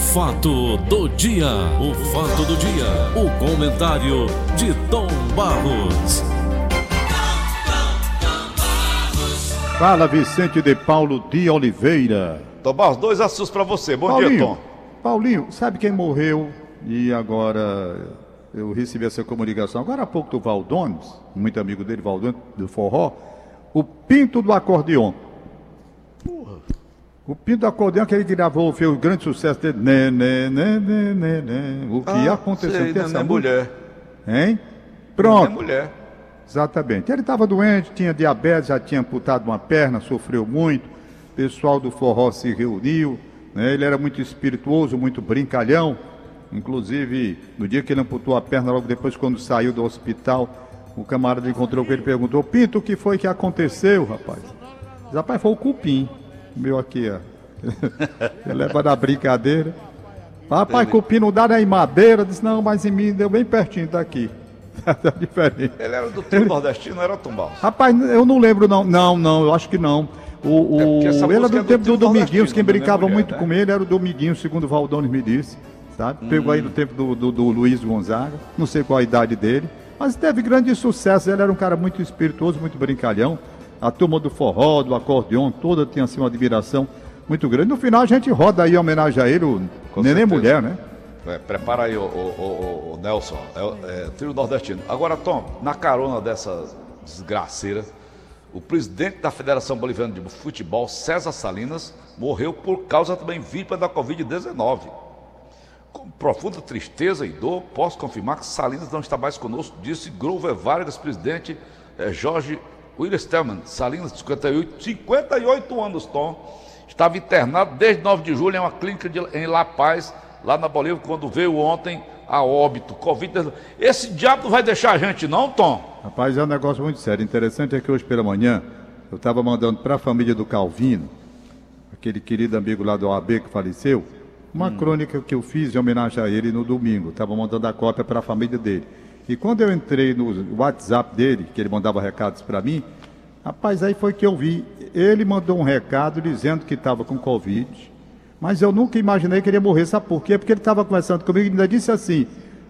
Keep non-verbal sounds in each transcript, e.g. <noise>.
fato do dia, o fato do dia, o comentário de Tom Barros. Fala Vicente de Paulo de Oliveira. Tom Barros, dois assuntos para você. Bom Paulinho, dia, Tom. Paulinho, sabe quem morreu e agora eu recebi essa comunicação agora há pouco do Valdones, muito amigo dele, Valdones, do Forró, o Pinto do Acordeon. O Pinto do Acordeon, que ele gravou, fez o grande sucesso dele. Né, né, né, né, né, né. O que Ah, aconteceu? sei, Tem essa é mulher. Hein? Não é Pronto. mulher. Exatamente. Ele estava doente, tinha diabetes, já tinha amputado uma perna, sofreu muito. O pessoal do forró se reuniu. né? Ele era muito espirituoso, muito brincalhão. Inclusive, no dia que ele amputou a perna, logo depois, quando saiu do hospital, o camarada encontrou com ele e perguntou: Pinto, o que foi que aconteceu, rapaz? Rapaz, foi o cupim. Meu aqui, ó. ele leva na brincadeira. Rapaz, cupim não dá nem madeira. Disse: Não, mas em mim deu bem pertinho daqui. <laughs> Tá diferente. Ele era do trio nordestino, não era Barros. Rapaz, eu não lembro, não. Não, não, eu acho que não. O, o, É ele era do é do tempo do Dominguinhos, nordestino, quem brincava mulher, muito né? com ele era o Dominguinhos, segundo o Valdones me disse, sabe? Pegou Hum. aí no tempo do, do, do Luiz Gonzaga, não sei qual a idade dele, mas teve grande sucesso. Ele era um cara muito espirituoso, muito brincalhão. A turma do forró, do acordeon, toda tinha assim uma admiração muito grande. No final a gente roda aí em homenagem a ele, o Com Neném certeza. Mulher, né? É, prepara aí, o, o, o- o Nelson. É, é, trio nordestino. Agora, Tom, na carona dessa desgraceira, o presidente da Federação Boliviana de Futebol, César Salinas, morreu por causa também vítima da Covid-19. Com profunda tristeza e dor, posso confirmar que Salinas não está mais conosco, disse Grover Vargas, presidente eh, Jorge William Stelman. Salinas, de 58, 58 anos, Tom, estava internado desde 9 de julho em uma clínica de- em La Paz, lá na Bolívia, quando veio ontem a óbito, Covid-19. Esse diabo não vai deixar a gente, não, Tom? Rapaz, é um negócio muito sério. Interessante é que hoje pela manhã eu estava mandando para a família do Calvino, aquele querido amigo lá do OAB que faleceu, uma crônica que eu fiz em homenagem a ele no domingo. Estava mandando a cópia para a família dele. E quando eu entrei no WhatsApp dele, que ele mandava recados para mim, rapaz, aí foi que eu vi. Ele mandou um recado dizendo que estava com Covid, mas eu nunca imaginei que ele ia morrer. Sabe por quê? Porque ele estava conversando comigo e ainda disse assim: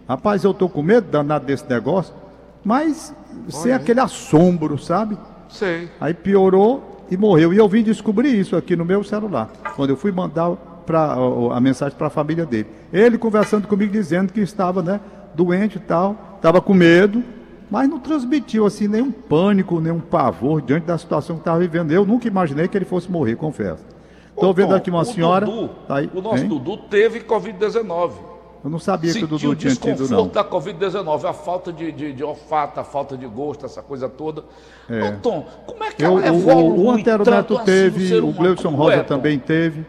Rapaz, eu estou com medo danado desse negócio, mas sem aquele assombro, sabe? Sei. Aí piorou e morreu. E eu vim descobrir isso aqui no meu celular, quando eu fui mandar pra, a mensagem para a família dele. Ele conversando comigo, dizendo que estava né, doente e tal, estava com medo, mas não transmitiu assim nenhum pânico, nenhum pavor diante da situação que estava vivendo. Eu nunca imaginei que ele fosse morrer, confesso. Estou vendo aqui uma senhora. Dudu, tá aí, o nosso hein? Dudu teve Covid-19. Eu não sabia que o Sentiu Dudu tinha tido, não. da Covid-19, a falta de, de, de olfato, a falta de gosto, essa coisa toda. É. Ô, Tom, como é que Eu, ela evolui o, o Antero tanto Neto assim teve, ser o Como Rosa é, também teve.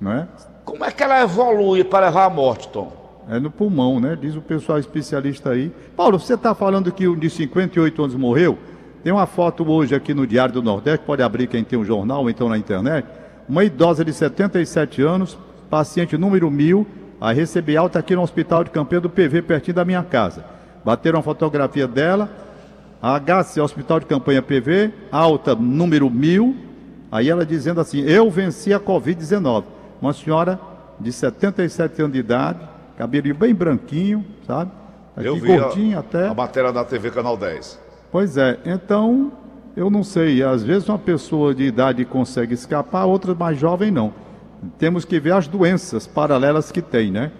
Não é? Como é que ela evolui para levar à morte, Tom? É no pulmão, né? Diz o pessoal especialista aí. Paulo, você está falando que um de 58 anos morreu? Tem uma foto hoje aqui no Diário do Nordeste, pode abrir quem tem um jornal ou então na internet. Uma idosa de 77 anos, paciente número 1000, a receber alta aqui no Hospital de Campanha do PV, pertinho da minha casa. Bateram a fotografia dela, HC, Hospital de Campanha PV, alta número 1000. Aí ela dizendo assim: Eu venci a Covid-19. Uma senhora de 77 anos de idade, cabelinho bem branquinho, sabe? Aqui Eu vi a- gordinho até. A matéria da TV Canal 10. Pois é, então eu não sei, às vezes uma pessoa de idade consegue escapar, outra mais jovem não. Temos que ver as doenças paralelas que tem, né?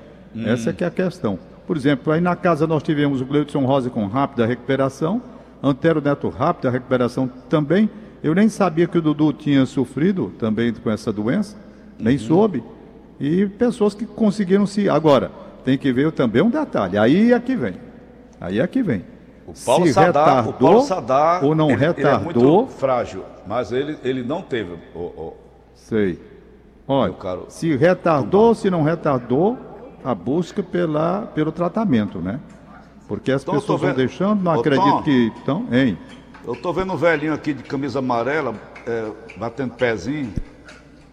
Essa é que é a questão. Por exemplo, aí na casa nós tivemos o Gleudson Rosa com rápida recuperação, Antero Neto rápida recuperação também. Eu nem sabia que o Dudu tinha sofrido também com essa doença, nem soube. E pessoas que conseguiram se. Agora, tem que ver também um detalhe, aí é que vem. Aí é que vem. O Paulo Se Sadar, o retardou Paulo Sadar ou não ele, ele é retardou, muito frágil, mas ele, ele não teve. o- o- sei. Olha, caro- se retardou, se não retardou, a busca pela, pelo tratamento, né? Porque as pessoas vão deixando, não Ô, acredito Tom. que estão, hein? Eu tô vendo um velhinho aqui de camisa amarela, é, batendo pezinho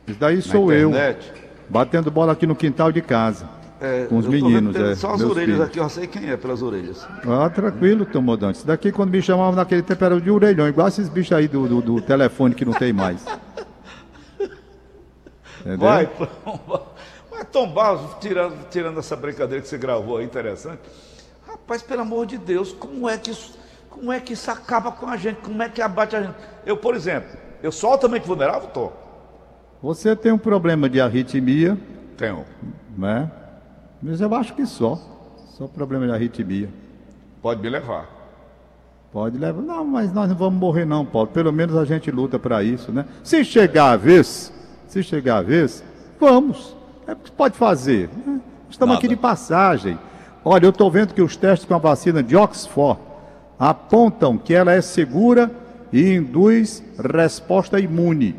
Isso daí sou eu, internet. Batendo bola aqui no quintal de casa, É, com os meninos, é, Só as orelhas filhos. aqui, eu sei quem é pelas orelhas. Ah, tranquilo, Tomodante. Isso daqui, quando me chamavam naquele tempo, era de orelhão, igual esses bichos aí do, do, do telefone que não tem mais. Entendeu? Vai, <laughs> Tom. Mas, Tom Barros, tirando, tirando essa brincadeira que você gravou aí, interessante. Rapaz, pelo amor de Deus, como é que isso, como é que isso acaba com a gente? Como é que abate a gente? Eu, por exemplo, eu sou altamente vulnerável, Tom? Você tem um problema de arritmia, Tenho. né? Mas eu acho que só. Só problema de arritmia. Pode me levar. Pode levar. Não, mas nós não vamos morrer não, Paulo. Pelo menos a gente luta para isso, né? Se chegar a vez, se chegar a vez, vamos. É o que pode fazer. né? Estamos Nada. aqui de passagem. Olha, eu estou vendo que os testes com a vacina de Oxford apontam que ela é segura e induz resposta imune.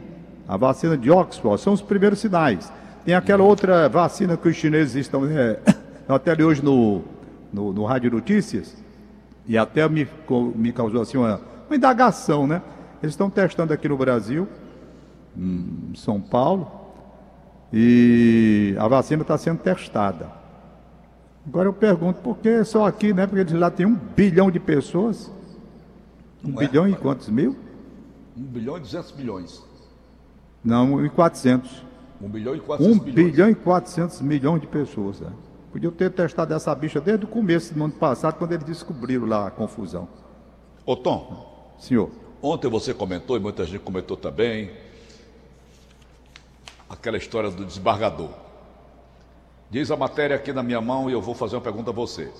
A vacina de Oxford são os primeiros sinais. Tem aquela outra vacina que os chineses estão é, <coughs> até ali hoje no, no, no Rádio Notícias, e até me, me causou assim uma, uma indagação, né? Eles estão testando aqui no Brasil, em São Paulo, e a vacina está sendo testada. Agora eu pergunto, por que só aqui, né? Porque eles lá tem um bilhão de pessoas. Um Não é, bilhão e quantos mil? 1 bilhão e 200 milhões. Não, e 400. 1 bilhão e 400 Um milhões. bilhão e 400 milhões de pessoas. Né? Podia ter testado essa bicha desde o começo do ano passado, quando eles descobriram lá a confusão. Ô Tom, Senhor, ontem você comentou e muita gente comentou também aquela história do desembargador. Diz a matéria aqui na minha mão e eu vou fazer uma pergunta a você.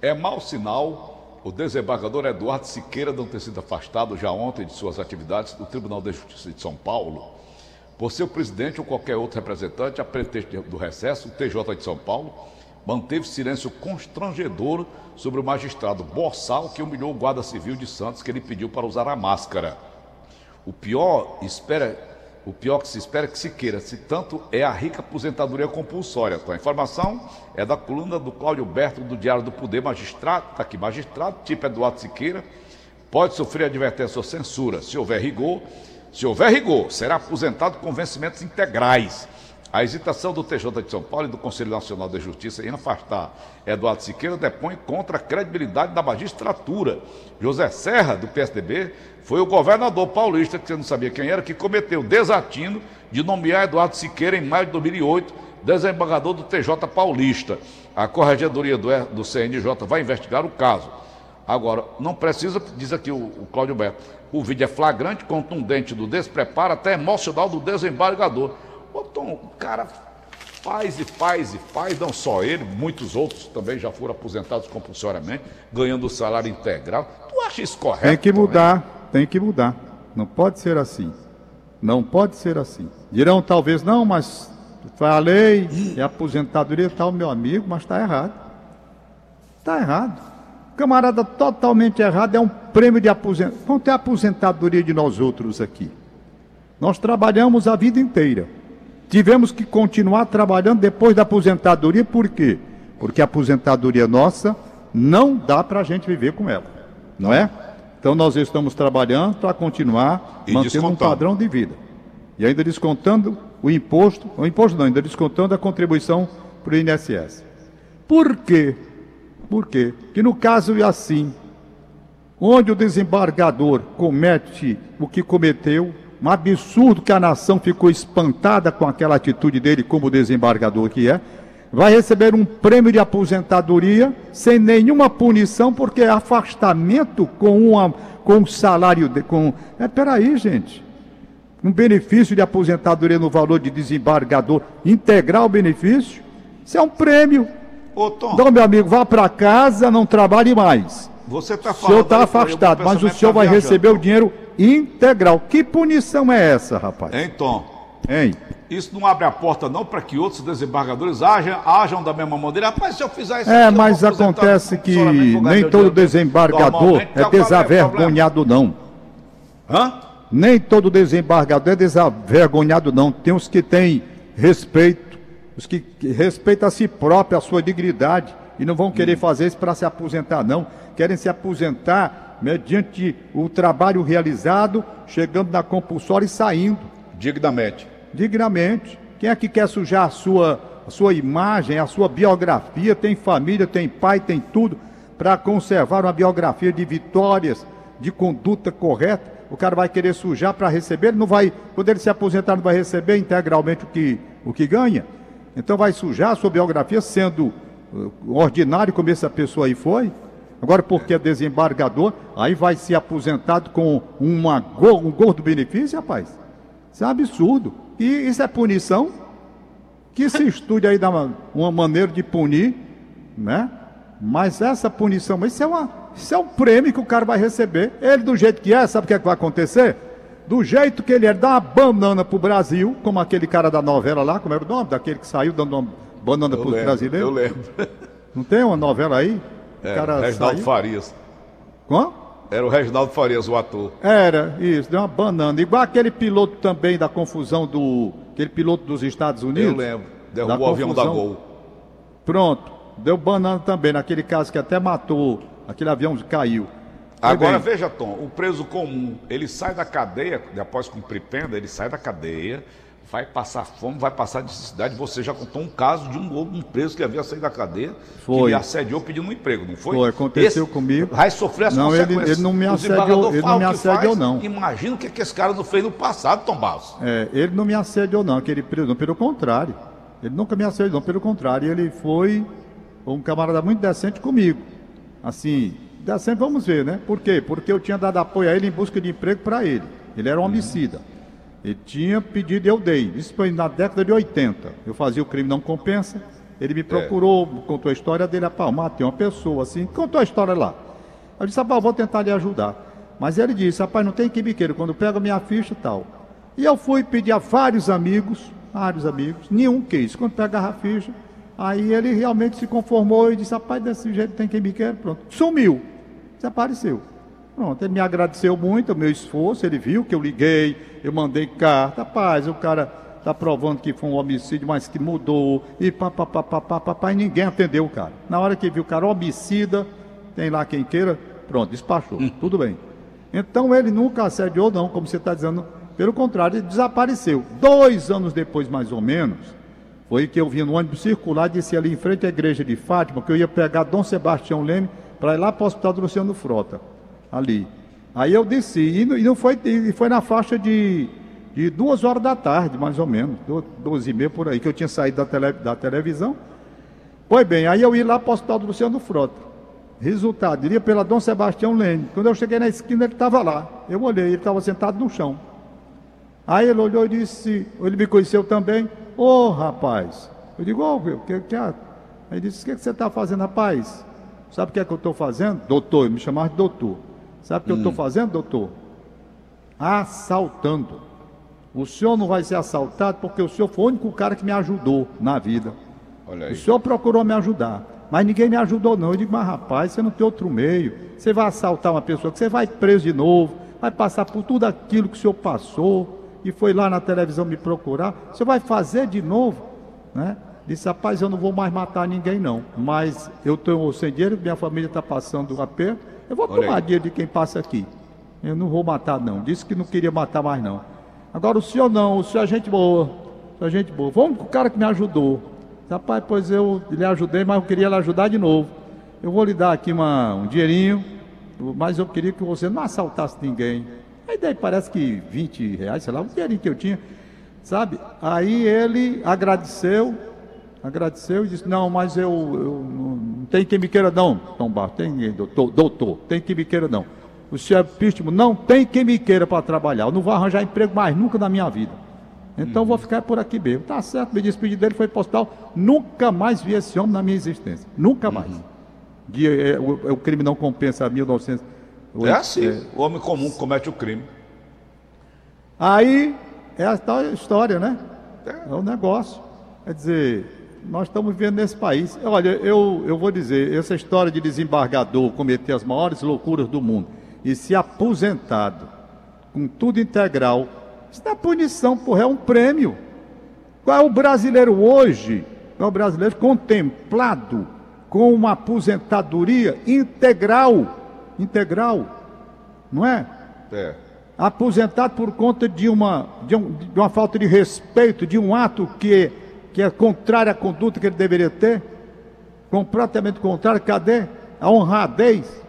É mau sinal o desembargador Eduardo Siqueira não ter sido afastado já ontem de suas atividades do Tribunal de Justiça de São Paulo por seu presidente ou qualquer outro representante, a pretexto do recesso, o TJ de São Paulo, manteve silêncio constrangedor sobre o magistrado Borsal que humilhou o guarda civil de Santos que ele pediu para usar a máscara. O pior espera, o pior que se espera é que se queira, se tanto é a rica aposentadoria compulsória. Então, a informação é da coluna do Cláudio Berto do Diário do Poder, magistrado, está aqui, magistrado, tipo Eduardo Siqueira, pode sofrer advertência ou censura se houver rigor. Se houver rigor, será aposentado com vencimentos integrais. A hesitação do TJ de São Paulo e do Conselho Nacional de Justiça em afastar Eduardo Siqueira depõe contra a credibilidade da magistratura. José Serra, do PSDB, foi o governador paulista, que você não sabia quem era, que cometeu o desatino de nomear Eduardo Siqueira em maio de 2008, desembargador do TJ paulista. A corregedoria do, do CNJ vai investigar o caso. Agora, não precisa, diz aqui o, o Cláudio Beto, o vídeo é flagrante, contundente do despreparo, até emocional do desembargador. O cara faz e faz e faz, não só ele, muitos outros também já foram aposentados compulsoriamente, ganhando o salário integral. Tu acha isso correto? tem que mudar, tem que mudar. Não pode ser assim. Não pode ser assim. Dirão talvez, não, mas falei, é aposentadoria e tal, meu amigo, mas está errado. Está errado. Camarada totalmente errado, é um prêmio de aposentadoria. Ter a aposentadoria de nós outros aqui. Nós trabalhamos a vida inteira. Tivemos que continuar trabalhando depois da aposentadoria, por quê? Porque a aposentadoria nossa não dá para a gente viver com ela, não é? Então nós estamos trabalhando para continuar E mantendo um padrão de vida. E ainda descontando o imposto, o imposto não, ainda descontando a contribuição para o INSS. Por quê? Por quê? Que no caso é assim, onde o desembargador comete o que cometeu, um absurdo que a nação ficou espantada com aquela atitude dele como desembargador que é, vai receber um prêmio de aposentadoria sem nenhuma punição, porque é afastamento com, uma, com um salário. De, com... É, peraí, gente. Um benefício de aposentadoria no valor de desembargador, integrar o benefício, isso é um prêmio. Ô Tom, Então, meu amigo, vá para casa, não trabalhe mais. você está O falando... senhor está afastado, mas o pensamento senhor tá vai viajando, receber o dinheiro integral. Que punição é essa, rapaz? Hein, Tom? Hein? Isso não abre a porta não para que outros desembargadores ajam, ajam da mesma maneira. Rapaz, se eu fizer isso... É, aqui, mas acontece que nem todo desembargador é é o desavergonhado, não. Hã? Nem todo desembargador é desavergonhado, não. Tem os que têm respeito, os que respeitam a si próprio, a sua dignidade, e não vão querer fazer isso para se aposentar, não. Querem se aposentar mediante o trabalho realizado, chegando na compulsória e saindo. Dignamente. dignamente. Quem é que quer sujar a sua, a sua imagem, a sua biografia? Tem família, tem pai, tem tudo para conservar uma biografia de vitórias, de conduta correta. O cara vai querer sujar para receber, não vai, quando ele se aposentar, não vai receber integralmente o que, o que ganha. Então vai sujar a sua biografia sendo uh, ordinário como essa pessoa aí foi? Agora, porque é desembargador, aí vai ser aposentado com uma, um gordo benefício, rapaz? Isso é um absurdo. E isso é punição? Que se estude aí uma, uma maneira de punir, né? Mas essa punição, isso é, uma, isso é um prêmio que o cara vai receber. Ele, do jeito que é, sabe o que, é que vai acontecer? Do jeito que ele é, dá uma banana pro Brasil, como aquele cara da novela lá, como era o nome? Daquele que saiu dando uma banana para os brasileiros. Eu lembro. Não tem uma novela aí? É, cara Reginaldo saiu. Farias. Qual? Era o Reginaldo Farias, o ator. Era, isso, deu uma banana. Igual aquele piloto também da confusão do. Aquele piloto dos Estados Unidos. Eu lembro. Derrubou o avião da Gol. Pronto. Deu banana também, naquele caso que até matou. Aquele avião caiu. Agora veja, Tom, o preso comum, ele sai da cadeia, após cumprir pena, ele sai da cadeia, vai passar fome, vai passar necessidade. Você já contou um caso de um, um preso que havia saído da cadeia, foi. que lhe assediou pedindo um emprego, não foi? Foi, aconteceu esse, comigo. Vai sofrer as não, consequências. Ele, ele não me assediou, ele não me assediou, não. Imagina o que, que esse cara não fez no passado, Tom Barros. É, ele não me assediou, não, aquele preso, não, pelo contrário. Ele nunca me assediou, não, pelo contrário. Ele foi um camarada muito decente comigo. Assim, decente, vamos ver, né? Por quê? Porque eu tinha dado apoio a ele em busca de emprego para ele. Ele era um uhum. homicida. Ele tinha pedido eu dei. Isso foi na década de 80. Eu fazia o crime não compensa. Ele me é. procurou, é. contou a história dele. Rapaz, matei uma pessoa assim. Contou a história lá. Eu disse, rapaz, vou tentar lhe ajudar. Mas ele disse, rapaz, não tem quimiqueiro. Quando pega a minha ficha e tal. E eu fui pedir a vários amigos, vários amigos, nenhum quis. Quando pegava a ficha, aí ele realmente se conformou e disse, rapaz, desse jeito tem quimiqueiro. Pronto. Sumiu. Desapareceu. Pronto, ele me agradeceu muito o meu esforço, ele viu que eu liguei, eu mandei carta, paz, o cara está provando que foi um homicídio, mas que mudou, e papapá, e ninguém atendeu o cara. Na hora que viu o cara homicida, tem lá quem queira, pronto, despachou, hum. tudo bem. Então ele nunca assediou, não, como você está dizendo, pelo contrário, ele desapareceu. Dois anos depois, mais ou menos, foi que eu vim no ônibus circular, disse ali em frente à igreja de Fátima, que eu ia pegar Dom Sebastião Leme para ir lá para o hospital do Luciano Frota ali. Aí eu desci, e não foi, e foi na faixa de, de duas horas da tarde, mais ou menos, doze e meia por aí, que eu tinha saído da, tele, da televisão. Pois bem, aí eu ia lá para o hospital do Luciano Frota. Resultado, iria pela Dom Sebastião Leme. Quando eu cheguei na esquina, ele estava lá. Eu olhei, ele estava sentado no chão. Aí ele olhou e disse, ele me conheceu também. Ô oh, rapaz, eu digo, ô, oh, que, que, é? Ele disse, o que, que você está fazendo, rapaz? Sabe o que é que eu estou fazendo? Doutor, me chamava de doutor. Sabe o que hum. eu estou fazendo, doutor? Assaltando. O senhor não vai ser assaltado porque o senhor foi o único cara que me ajudou na vida. O senhor procurou me ajudar, mas ninguém me ajudou não. Eu digo, mas rapaz, você não tem outro meio. Você vai assaltar uma pessoa que você vai preso de novo, vai passar por tudo aquilo que o senhor passou e foi lá na televisão me procurar. Você vai fazer de novo, né? Disse, rapaz, eu não vou mais matar ninguém não, mas eu estou sem dinheiro, minha família está passando aperto, eu vou Olha tomar aí. dinheiro de quem passa aqui. Eu não vou matar, não. Disse que não queria matar mais, não. Agora o senhor não, o senhor é gente boa. O senhor é gente boa. Vamos com o cara que me ajudou. Rapaz, pois eu lhe ajudei, mas eu queria lhe ajudar de novo. Eu vou lhe dar aqui uma, um dinheirinho, mas eu queria que você não assaltasse ninguém. Aí daí parece que 20 reais, sei lá, um dinheirinho que eu tinha, sabe? Aí ele agradeceu, agradeceu e disse, não, mas eu, eu não tem quem me queira não, Tom Barros, tem doutor, doutor, tem quem me queira não. O senhor Epístimo, não tem quem me queira para trabalhar, eu não vou arranjar emprego mais nunca na minha vida. Então uhum. vou ficar por aqui mesmo. Tá certo, me despedi dele, foi hospital, nunca mais vi esse homem na minha existência, nunca uhum. mais. De, é, o, o, crime não compensa 1900. É assim, é, o homem comum comete o crime. Aí, é a tal história, né? É, é um negócio. Quer dizer, nós estamos vivendo nesse país. Olha, eu, eu vou dizer, essa história de desembargador cometer as maiores loucuras do mundo e se aposentado com tudo integral, isso não é punição, porra, é um prêmio. Qual é o brasileiro hoje? Qual é o brasileiro contemplado com uma aposentadoria integral? Integral, não é? É. Aposentado por conta de uma, de, um, de uma falta de respeito, de um ato que que é contrária à conduta que ele deveria ter, completamente contrário, cadê a honradez?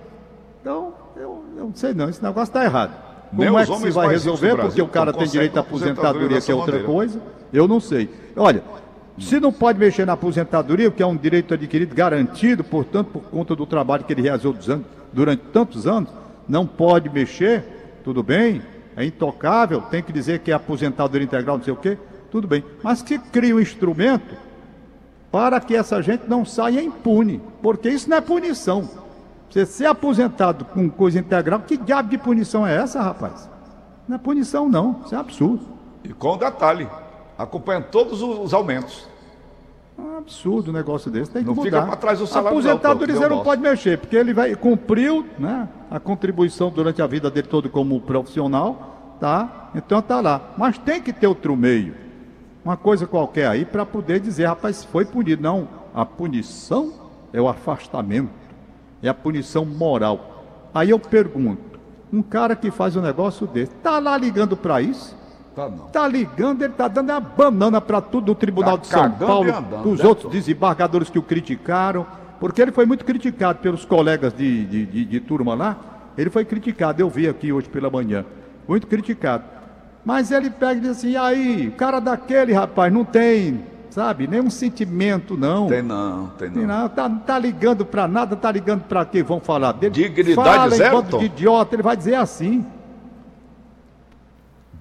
Então, eu, eu não sei não, esse negócio está errado. Como é que se vai resolver? Porque o cara tem direito à aposentadoria, que é outra maneira. coisa, eu não sei. Olha, Se não pode mexer na aposentadoria, que é um direito adquirido garantido, portanto, por conta do trabalho que ele realizou durante tantos anos, não pode mexer, tudo bem, é intocável, tem que dizer que é aposentadoria integral, não sei o quê, tudo bem. Mas que cria um instrumento para que essa gente não saia impune, porque isso não é punição. Você ser aposentado com coisa integral, que diabo de punição é essa, rapaz? Não é punição, não, isso é absurdo. E com detalhe, acompanhando todos os aumentos. É um absurdo um negócio desse, tem que não mudar. fica para trás o salário você não pode mexer, porque ele vai cumpriu, né, a contribuição durante a vida dele todo como profissional, tá? Então tá lá. Mas tem que ter outro meio. Uma coisa qualquer aí para poder dizer, rapaz, foi punido. Não, a punição é o afastamento, é a punição moral. Aí eu pergunto, um cara que faz um negócio desse, tá lá ligando para isso? Tá não. Tá ligando, ele tá dando a banana para tudo do Tribunal Tá de São Paulo, dos né, outros desembargadores que o criticaram, porque ele foi muito criticado pelos colegas de, de, de- de turma lá. Ele foi criticado, eu vi aqui hoje pela manhã, muito criticado. Mas ele pega e diz assim: aí, o cara daquele rapaz não tem, sabe, nenhum sentimento, não. Tem não, tem Tem não. não, tá, não tá ligando pra nada, tá ligando pra quê? Vão falar dele. Dignidade Fala zero, de idiota, ele vai dizer assim.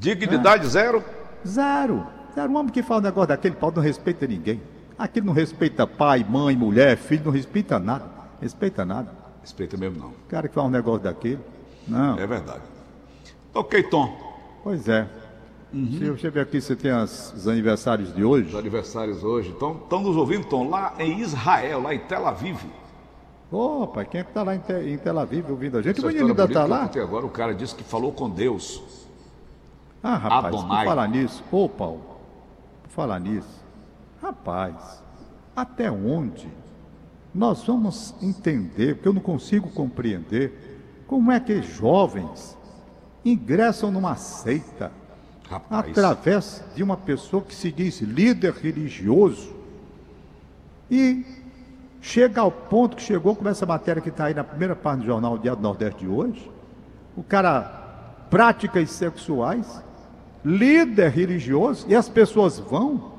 Dignidade zero. Zero. Zero. Um homem que fala um negócio daquele pau não respeita ninguém. Aquele não respeita pai, mãe, mulher, filho, não respeita nada. Respeita nada. Respeita mesmo não. O cara que fala um negócio daquele. Não. É verdade. Ok, Tom. Pois é. Uhum. Deixa, eu, ver aqui se tem as- os aniversários de hoje. Os aniversários hoje. Então, estão nos ouvindo, Tom, lá em Israel, lá em Tel Aviv. Opa, quem é que tá lá em, Te- em Tel Aviv ouvindo a gente? Essa O menino ainda tá eu lá? agora, o cara disse que falou com Deus. Ah, rapaz, por Adonai. falar nisso, ô Paulo, por falar nisso, rapaz, até onde nós vamos entender, porque eu não consigo compreender, como é que jovens ingressam numa seita Rapaz, através de uma pessoa que se diz líder religioso e chega ao ponto que chegou, como essa matéria que está aí na primeira parte do jornal Diário do Nordeste de hoje, o cara práticas sexuais, líder religioso, e as pessoas vão.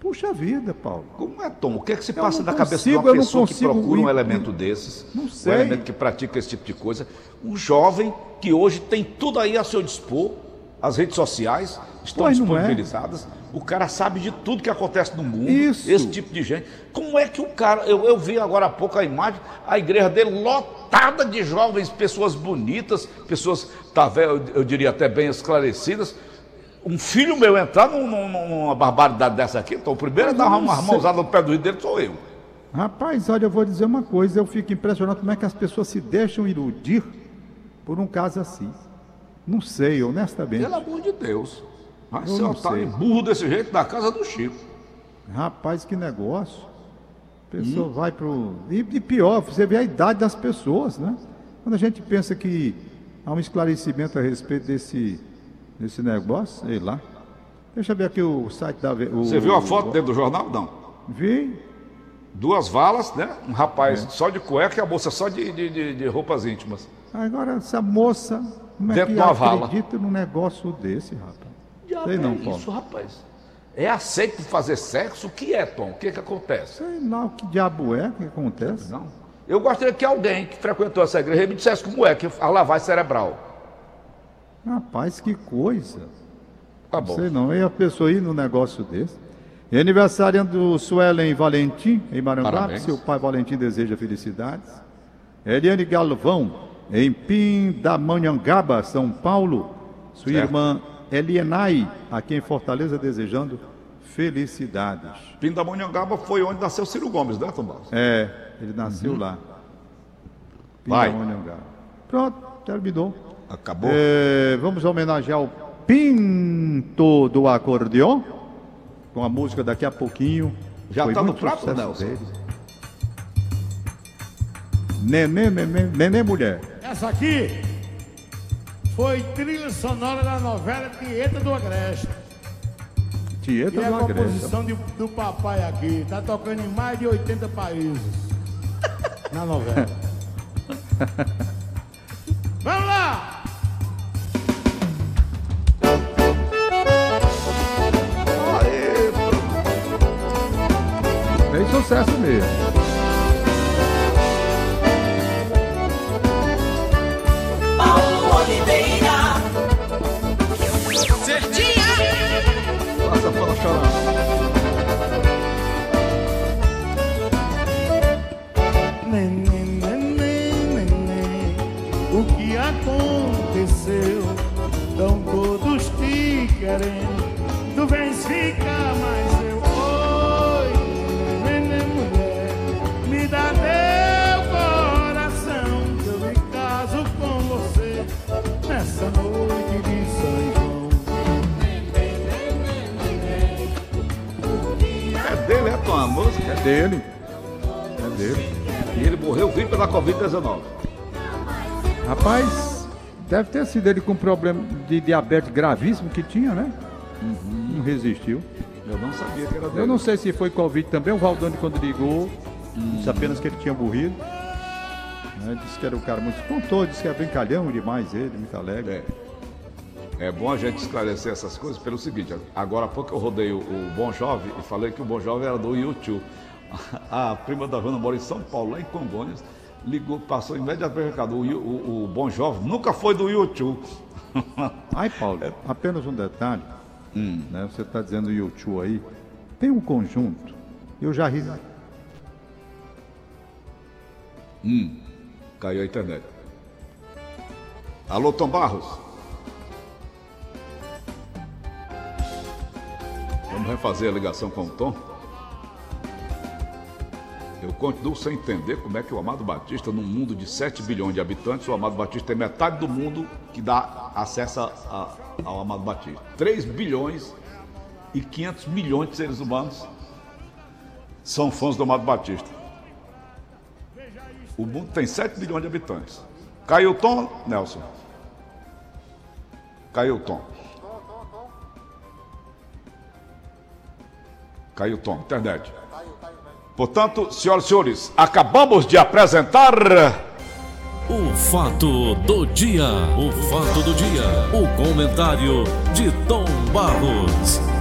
Puxa vida, Paulo. como é, Tom? O que é que se passa na cabeça de uma pessoa que procura um elemento desses? Não Um sei. elemento que pratica esse tipo de coisa. Um jovem que hoje tem tudo aí a seu dispor, as redes sociais estão Pois é. disponibilizadas. O cara sabe de tudo que acontece no mundo. Isso. Esse tipo de gente. Como é que o cara. Eu, eu vi agora há pouco a imagem, a igreja dele lotada de jovens, pessoas bonitas, pessoas, tá, eu, diria até bem esclarecidas. Um filho meu entrar num- num- numa barbaridade dessa aqui, então o primeiro a dar uma mãozada no pé do rio dele sou eu. Rapaz, olha, eu vou dizer uma coisa, eu fico impressionado como é que as pessoas se deixam iludir por um caso assim. Não sei, honestamente. Pelo amor de Deus. Vai Eu não otário sei. burro desse jeito na casa do Chico. Rapaz, que negócio. A Hum. pessoa vai pro. E, e pior, você vê a idade das pessoas, né? Quando a gente pensa que há um esclarecimento a respeito desse, desse negócio, sei lá. Deixa eu ver aqui o site da. o- Você viu a foto o- dentro do jornal? Não. Vi. Duas valas, né? Um rapaz É. só de cueca e a moça só de, de, de- de roupas íntimas. Agora, essa moça. Como é Dentro que de uma vala. acredita num negócio desse, rapaz? Diabo Sei não, é Paulo. isso, rapaz. É aceito fazer sexo? O que é, Tom? O que que acontece? Sei lá o que diabo é que acontece. Não. Eu gostaria que alguém que frequentou essa igreja me dissesse como é que a lavagem cerebral. Rapaz, que coisa. Tá Não bom. sei não. E a pessoa ir num negócio desse. E aniversariando do Suelen Valentim, em Maranguape. Seu pai Valentim deseja felicidades. Eliane Galvão, em Pindamonhangaba, São Paulo. Sua Certo. irmã Elienay, aqui em Fortaleza, desejando felicidades. Pindamonhangaba foi onde nasceu Ciro Gomes, né, Tom Barros? É, ele nasceu lá. Uhum. Vai. Pindamonhangaba. Pronto, terminou. Acabou. É, vamos homenagear o Pinto do acordeon com a música daqui a pouquinho. Já Foi tá no prato, Nelson? dele. Nenê, nenê, nenê mulher. Essa aqui foi trilha sonora da novela Tieta do Agreste. Tieta E é do a Agreste. composição de- do papai aqui. Tá tocando em mais de 80 países <laughs> na novela. Vamos lá! Fez sucesso mesmo. O que aconteceu? Estão todos te querendo, tu vens ficar mais eu. Oi, neném, mulher, me dá teu coração, que eu me caso com você nessa noite de São João. É dele, é tua música. É dele. É dele. E ele morreu vítima da Covid-19. Rapaz, deve ter sido ele com problema de diabetes gravíssimo que tinha, né? Não resistiu. Eu não sabia que era dele. Eu não sei se foi Covid também. O Valdani, quando ligou, disse apenas que ele tinha morrido. Né, Disse que era um cara muito. Contou, disse que era brincalhão demais ele, muito alegre. É. É bom a gente esclarecer essas coisas pelo seguinte, agora há pouco eu rodei o, o Bom Jovem e falei que o Bom Jovem era do YouTube. <laughs> A prima da Vana mora em São Paulo, lá em Congonhas, ligou, passou imediatamente o recado, o, o, o Bom Jovem nunca foi do YouTube. <laughs> Ai, Paulo, apenas um detalhe. Né, você está dizendo YouTube aí. Tem um conjunto. Eu já ri. Caiu a internet. Alô, Tom Barros? Vamos refazer a ligação com o Tom? Eu continuo sem entender como é que o Amado Batista, num mundo de 7 bilhões de habitantes, o Amado Batista tem metade do mundo que dá acesso a- ao Amado Batista. 3 bilhões e 500 milhões de seres humanos são fãs do Amado Batista. O mundo tem 7 bilhões de habitantes. Caiu o tom, Nelson? Caiu o tom. Caiu o tom, internet. Portanto, senhoras e senhores, acabamos de apresentar. O fato do dia. O fato do dia. O comentário de Tom Barros.